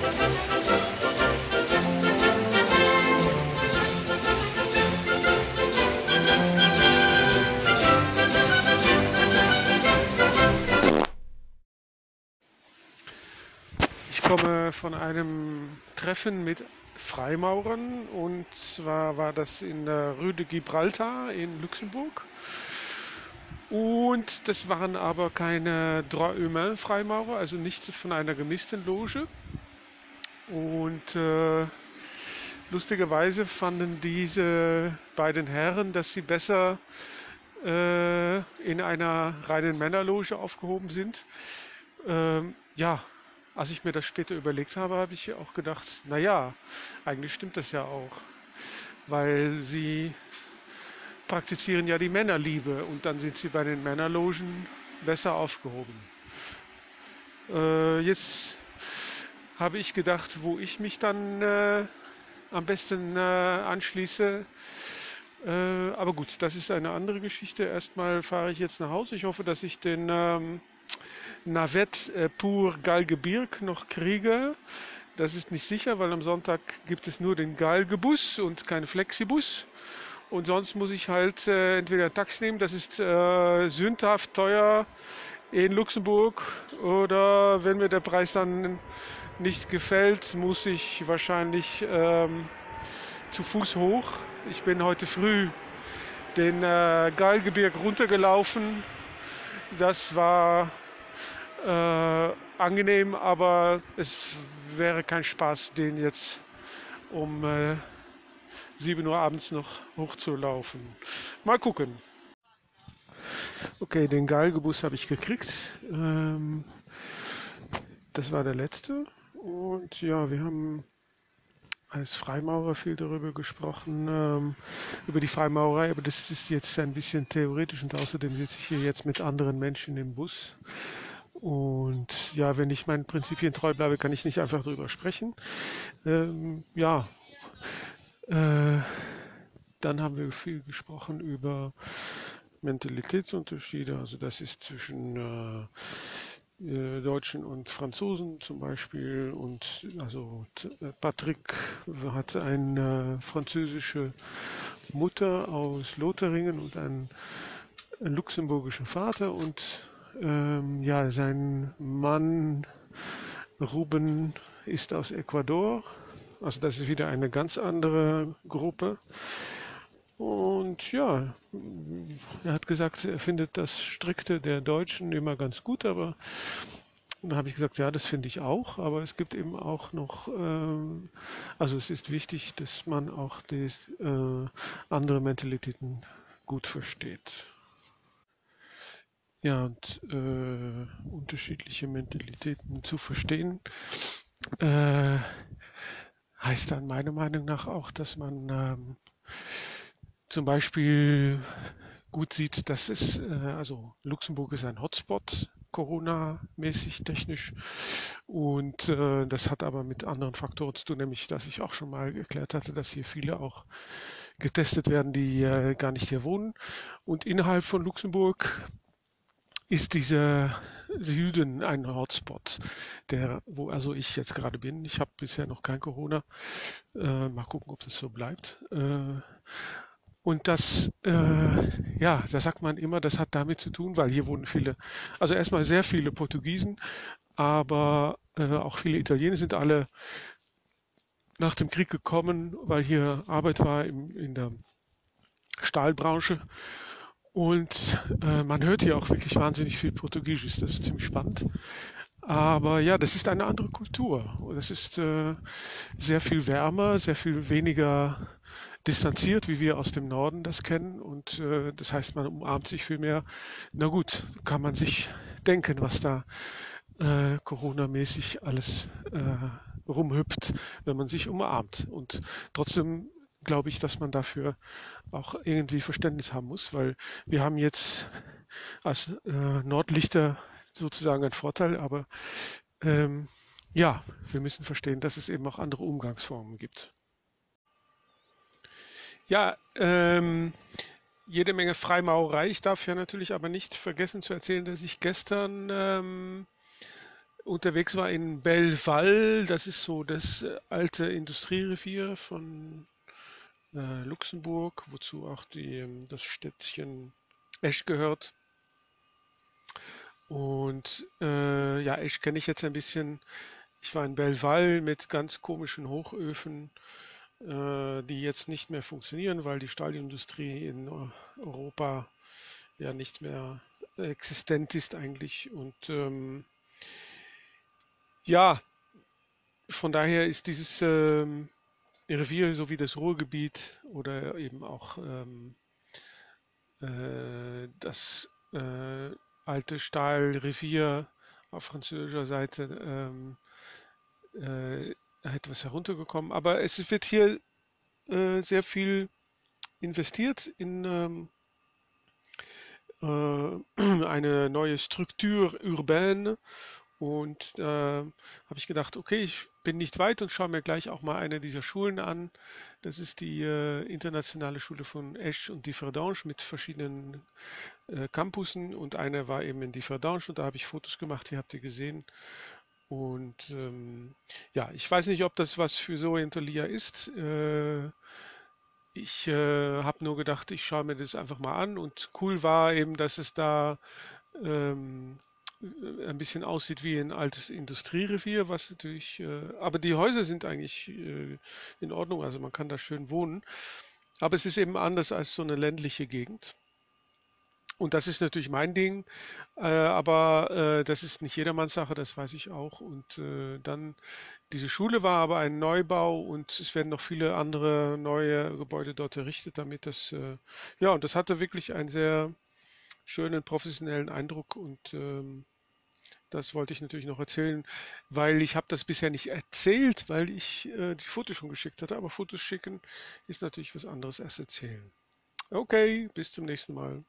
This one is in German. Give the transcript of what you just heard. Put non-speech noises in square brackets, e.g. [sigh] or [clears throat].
Ich komme von einem Treffen mit Freimaurern und zwar war das in der Rue de Gibraltar in Luxemburg. Und das waren aber keine Droit Humain Freimaurer, also nicht von einer gemissten Loge. Und äh, lustigerweise fanden diese beiden Herren, dass sie besser äh, in einer reinen Männerloge aufgehoben sind. Ähm, ja, als ich mir das später überlegt habe, habe ich auch gedacht, naja, eigentlich stimmt das ja auch, weil sie praktizieren ja die Männerliebe und dann sind sie bei den Männerlogen besser aufgehoben. Äh, jetzt habe ich gedacht, wo ich mich dann äh, am besten äh, anschließe. Äh, aber gut, das ist eine andere Geschichte. Erstmal fahre ich jetzt nach Hause. Ich hoffe, dass ich den ähm, Navette äh, pour Galgebirg noch kriege. Das ist nicht sicher, weil am Sonntag gibt es nur den Galgebus und keinen Flexibus. Und sonst muss ich halt äh, entweder ein Taxi nehmen, das ist äh, sündhaft teuer in Luxemburg. Oder wenn mir der Preis dann nicht gefällt, muss ich wahrscheinlich ähm, zu Fuß hoch. Ich bin heute früh den äh, Galgebirg runtergelaufen. Das war äh, angenehm, aber es wäre kein Spaß, den jetzt um äh, 7 Uhr abends noch hochzulaufen. Mal gucken. Okay, den Galgebus habe ich gekriegt. Ähm, das war der letzte. Und ja, wir haben als Freimaurer viel darüber gesprochen, ähm, über die Freimaurerei, aber das ist jetzt ein bisschen theoretisch und außerdem sitze ich hier jetzt mit anderen Menschen im Bus. Und ja, wenn ich meinen Prinzipien treu bleibe, kann ich nicht einfach darüber sprechen. Ähm, ja, äh, dann haben wir viel gesprochen über Mentalitätsunterschiede. Also das ist zwischen äh, Deutschen und Franzosen zum Beispiel. Und also äh, Patrick hat eine französische Mutter aus Lothringen und einen, einen luxemburgischen Vater und ähm, ja, sein Mann Ruben ist aus Ecuador. Also das ist wieder eine ganz andere Gruppe. Und ja, er hat gesagt, er findet das Strikte der Deutschen immer ganz gut, aber dann habe ich gesagt, ja, das finde ich auch, aber es gibt eben auch noch, äh, also es ist wichtig, dass man auch die äh, andere Mentalitäten gut versteht. Ja, und äh, unterschiedliche Mentalitäten zu verstehen, äh, heißt dann meiner Meinung nach auch, dass man ähm, zum Beispiel gut sieht, dass es, äh, also Luxemburg ist ein Hotspot, Corona-mäßig technisch. Und äh, das hat aber mit anderen Faktoren zu tun, nämlich, dass ich auch schon mal erklärt hatte, dass hier viele auch getestet werden, die äh, gar nicht hier wohnen. Und innerhalb von Luxemburg ist dieser Süden ein Hotspot, der, wo also ich jetzt gerade bin. Ich habe bisher noch kein Corona. Äh, mal gucken, ob das so bleibt. Äh, und das, äh, ja, da sagt man immer, das hat damit zu tun, weil hier wohnen viele, also erstmal sehr viele Portugiesen, aber äh, auch viele Italiener sind alle nach dem Krieg gekommen, weil hier Arbeit war im, in der Stahlbranche und äh, man hört hier auch wirklich wahnsinnig viel Portugiesisch. Das ist ziemlich spannend. Aber ja, das ist eine andere Kultur. Das ist äh, sehr viel wärmer, sehr viel weniger distanziert, wie wir aus dem Norden das kennen. Und äh, das heißt, man umarmt sich viel mehr. Na gut, kann man sich denken, was da äh, Corona-mäßig alles äh, rumhüpft, wenn man sich umarmt. Und trotzdem glaube ich, dass man dafür auch irgendwie Verständnis haben muss, weil wir haben jetzt als äh, Nordlichter sozusagen einen Vorteil, aber ähm, ja, wir müssen verstehen, dass es eben auch andere Umgangsformen gibt. Ja, ähm, jede Menge Freimaurerei. Ich darf ja natürlich aber nicht vergessen zu erzählen, dass ich gestern ähm, unterwegs war in Belleval, das ist so das äh, alte Industrierevier von äh, Luxemburg, wozu auch die, ähm, das Städtchen Esch gehört. Und äh, ja, Esch kenne ich jetzt ein bisschen. Ich war in Belleval mit ganz komischen Hochöfen, äh, die jetzt nicht mehr funktionieren, weil die Stahlindustrie in Europa ja nicht mehr existent ist eigentlich. Und ähm, ja, von daher ist dieses ähm, Revier sowie das Ruhrgebiet oder eben auch ähm, äh, das äh, alte Stahlrevier auf französischer Seite ähm, äh, etwas heruntergekommen. Aber es wird hier äh, sehr viel investiert in ähm, äh, [clears throat] eine neue Struktur urbaine und äh, habe ich gedacht, okay, ich bin nicht weit und schaue mir gleich auch mal eine dieser Schulen an. Das ist die äh, internationale Schule von Esch und Differdange mit verschiedenen äh, Campussen und eine war eben in Differdange und da habe ich Fotos gemacht, die habt ihr gesehen. Und ähm, ja, ich weiß nicht, ob das was für Interlia ist. Äh, ich äh, habe nur gedacht, ich schaue mir das einfach mal an und cool war eben, dass es da ähm, ein bisschen aussieht wie ein altes Industrierevier, was natürlich, äh, aber die Häuser sind eigentlich äh, in Ordnung, also man kann da schön wohnen. Aber es ist eben anders als so eine ländliche Gegend. Und das ist natürlich mein Ding, äh, aber äh, das ist nicht jedermanns Sache, das weiß ich auch. Und äh, dann, diese Schule war aber ein Neubau und es werden noch viele andere neue Gebäude dort errichtet, damit das, äh, ja, und das hatte wirklich einen sehr schönen professionellen Eindruck und ähm, das wollte ich natürlich noch erzählen, weil ich habe das bisher nicht erzählt, weil ich äh, die Fotos schon geschickt hatte. Aber Fotos schicken ist natürlich was anderes als erzählen. Okay, bis zum nächsten Mal.